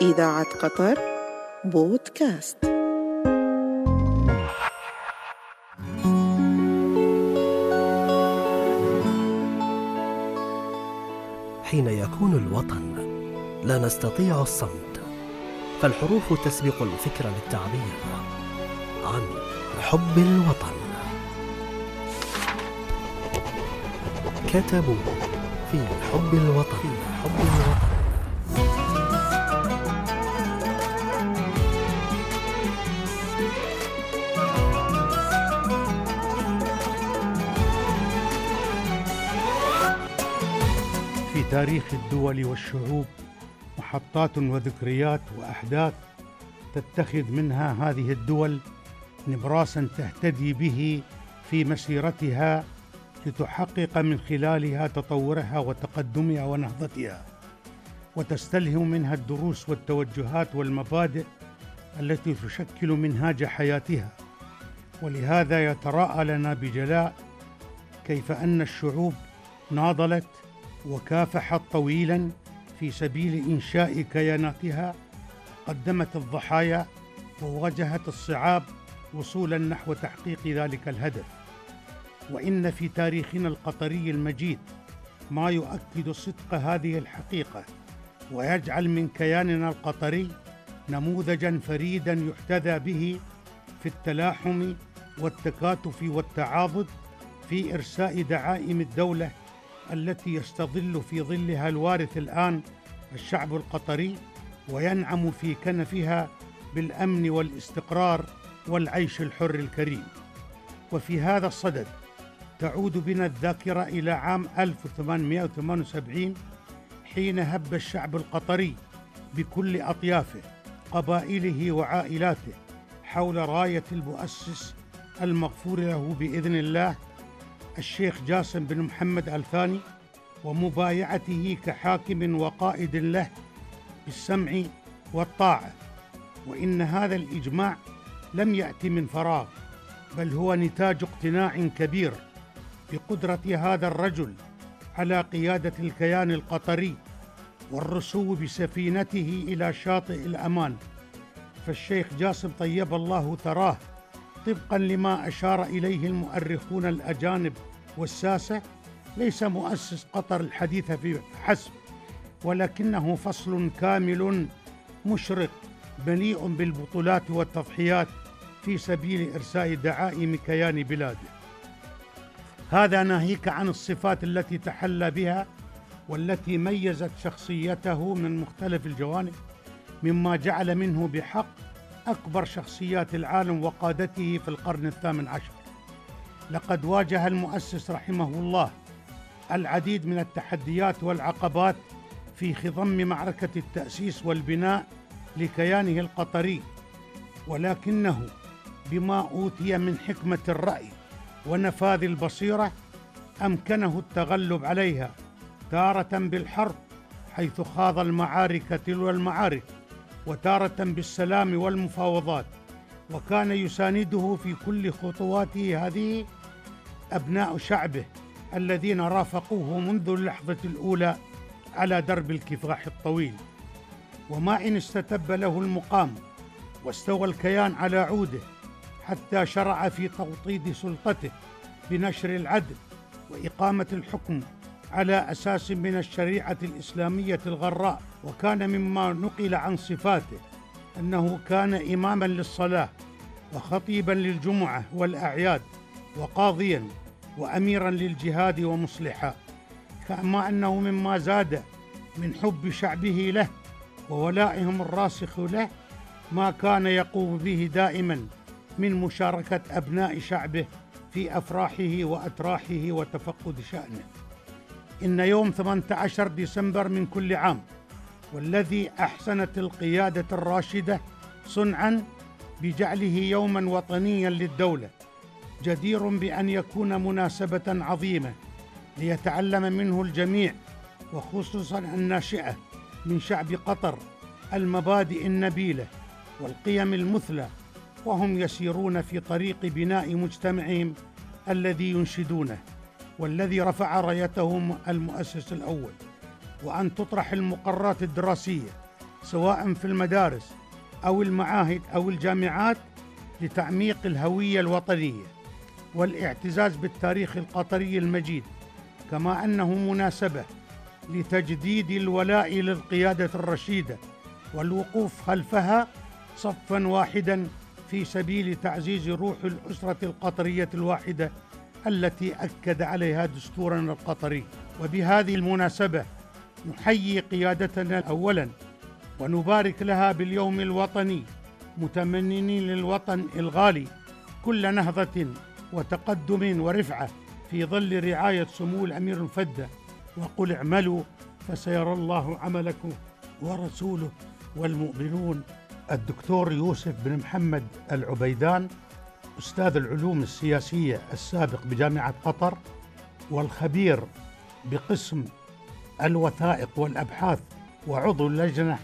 إذاعة قطر بودكاست. حين يكون الوطن لا نستطيع الصمت فالحروف تسبق الفكر للتعبير عن حب الوطن. كتبوا في حب الوطن. حب الوطن. تاريخ الدول والشعوب محطات وذكريات وأحداث تتخذ منها هذه الدول نبراسا تهتدي به في مسيرتها لتحقق من خلالها تطورها وتقدمها ونهضتها وتستلهم منها الدروس والتوجهات والمبادئ التي تشكل منهاج حياتها. ولهذا يتراءى لنا بجلاء كيف أن الشعوب ناضلت وكافحت طويلا في سبيل إنشاء كياناتها قدمت الضحايا وواجهت الصعاب وصولا نحو تحقيق ذلك الهدف. وإن في تاريخنا القطري المجيد ما يؤكد صدق هذه الحقيقة ويجعل من كياننا القطري نموذجا فريدا يحتذى به في التلاحم والتكاتف والتعاضد في إرساء دعائم الدولة التي يستظل في ظلها الوارث الآن الشعب القطري وينعم في كنفها بالأمن والاستقرار والعيش الحر الكريم. وفي هذا الصدد تعود بنا الذاكرة إلى عام 1878 حين هب الشعب القطري بكل أطيافه قبائله وعائلاته حول راية المؤسس المغفور له بإذن الله الشيخ جاسم بن محمد الثاني ومبايعته كحاكم وقائد له بالسمع والطاعة وإن هذا الإجماع لم يأتي من فراغ بل هو نتاج اقتناع كبير بقدرة هذا الرجل على قيادة الكيان القطري والرسو بسفينته إلى شاطئ الأمان. فالشيخ جاسم طيب الله ثراه طبقا لما أشار إليه المؤرخون الأجانب والساسة ليس مؤسس قطر الحديث في حسب ولكنه فصل كامل مشرق مليء بالبطولات والتضحيات في سبيل إرساء دعائم كيان بلاده. هذا ناهيك عن الصفات التي تحلى بها والتي ميزت شخصيته من مختلف الجوانب مما جعل منه بحق أكبر شخصيات العالم وقادته في القرن الثامن عشر. لقد واجه المؤسس رحمه الله العديد من التحديات والعقبات في خضم معركة التأسيس والبناء لكيانه القطري ولكنه بما أوتي من حكمة الرأي ونفاذ البصيرة أمكنه التغلب عليها تارة بالحرب حيث خاض المعارك تلو المعارك. وتارة بالسلام والمفاوضات وكان يسانده في كل خطواته هذه أبناء شعبه الذين رافقوه منذ اللحظة الأولى على درب الكفاح الطويل. وما إن استتب له المقام واستوى الكيان على عوده حتى شرع في توطيد سلطته بنشر العدل وإقامة الحكم على أساس من الشريعة الإسلامية الغراء وكان مما نقل عن صفاته أنه كان إماما للصلاة وخطيبا للجمعة والأعياد وقاضيا وأميرا للجهاد ومصلحا كما أنه مما زاد من حب شعبه له وولائهم الراسخ له ما كان يقوم به دائما من مشاركة أبناء شعبه في أفراحه وأتراحه وتفقد شأنه. إن يوم 18 ديسمبر من كل عام والذي أحسنت القيادة الراشدة صنعا بجعله يوما وطنيا للدولة جدير بأن يكون مناسبة عظيمة ليتعلم منه الجميع وخصوصا الناشئة من شعب قطر المبادئ النبيلة والقيم المثلى وهم يسيرون في طريق بناء مجتمعهم الذي ينشدونه. والذي رفع رايته المؤسس الأول وأن تطرح المقررات الدراسية سواء في المدارس أو المعاهد أو الجامعات لتعميق الهوية الوطنية والاعتزاز بالتاريخ القطري المجيد كما أنه مناسبة لتجديد الولاء للقيادة الرشيدة والوقوف خلفها صفا واحدا في سبيل تعزيز روح الأسرة القطرية الواحدة التي أكد عليها دستورنا القطري. وبهذه المناسبة نحيي قيادتنا أولا ونبارك لها باليوم الوطني متمنين للوطن الغالي كل نهضة وتقدم ورفعة في ظل رعاية سمو الأمير الفدة. وقل اعملوا فسيرى الله عملكم ورسوله. والمؤمنون الدكتور يوسف بن محمد العبيدان أستاذ العلوم السياسية السابق بجامعة قطر والخبير بقسم الوثائق والأبحاث وعضو اللجنة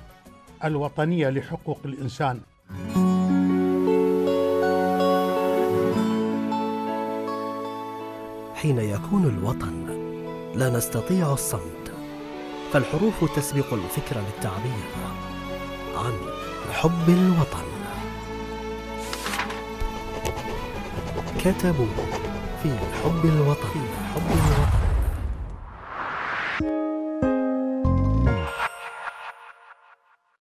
الوطنية لحقوق الإنسان. حين يكون الوطن لا نستطيع الصمت فالحروف تسبق الفكر للتعبير عن حب الوطن. كتبوا في حب الوطن. حب الوطن.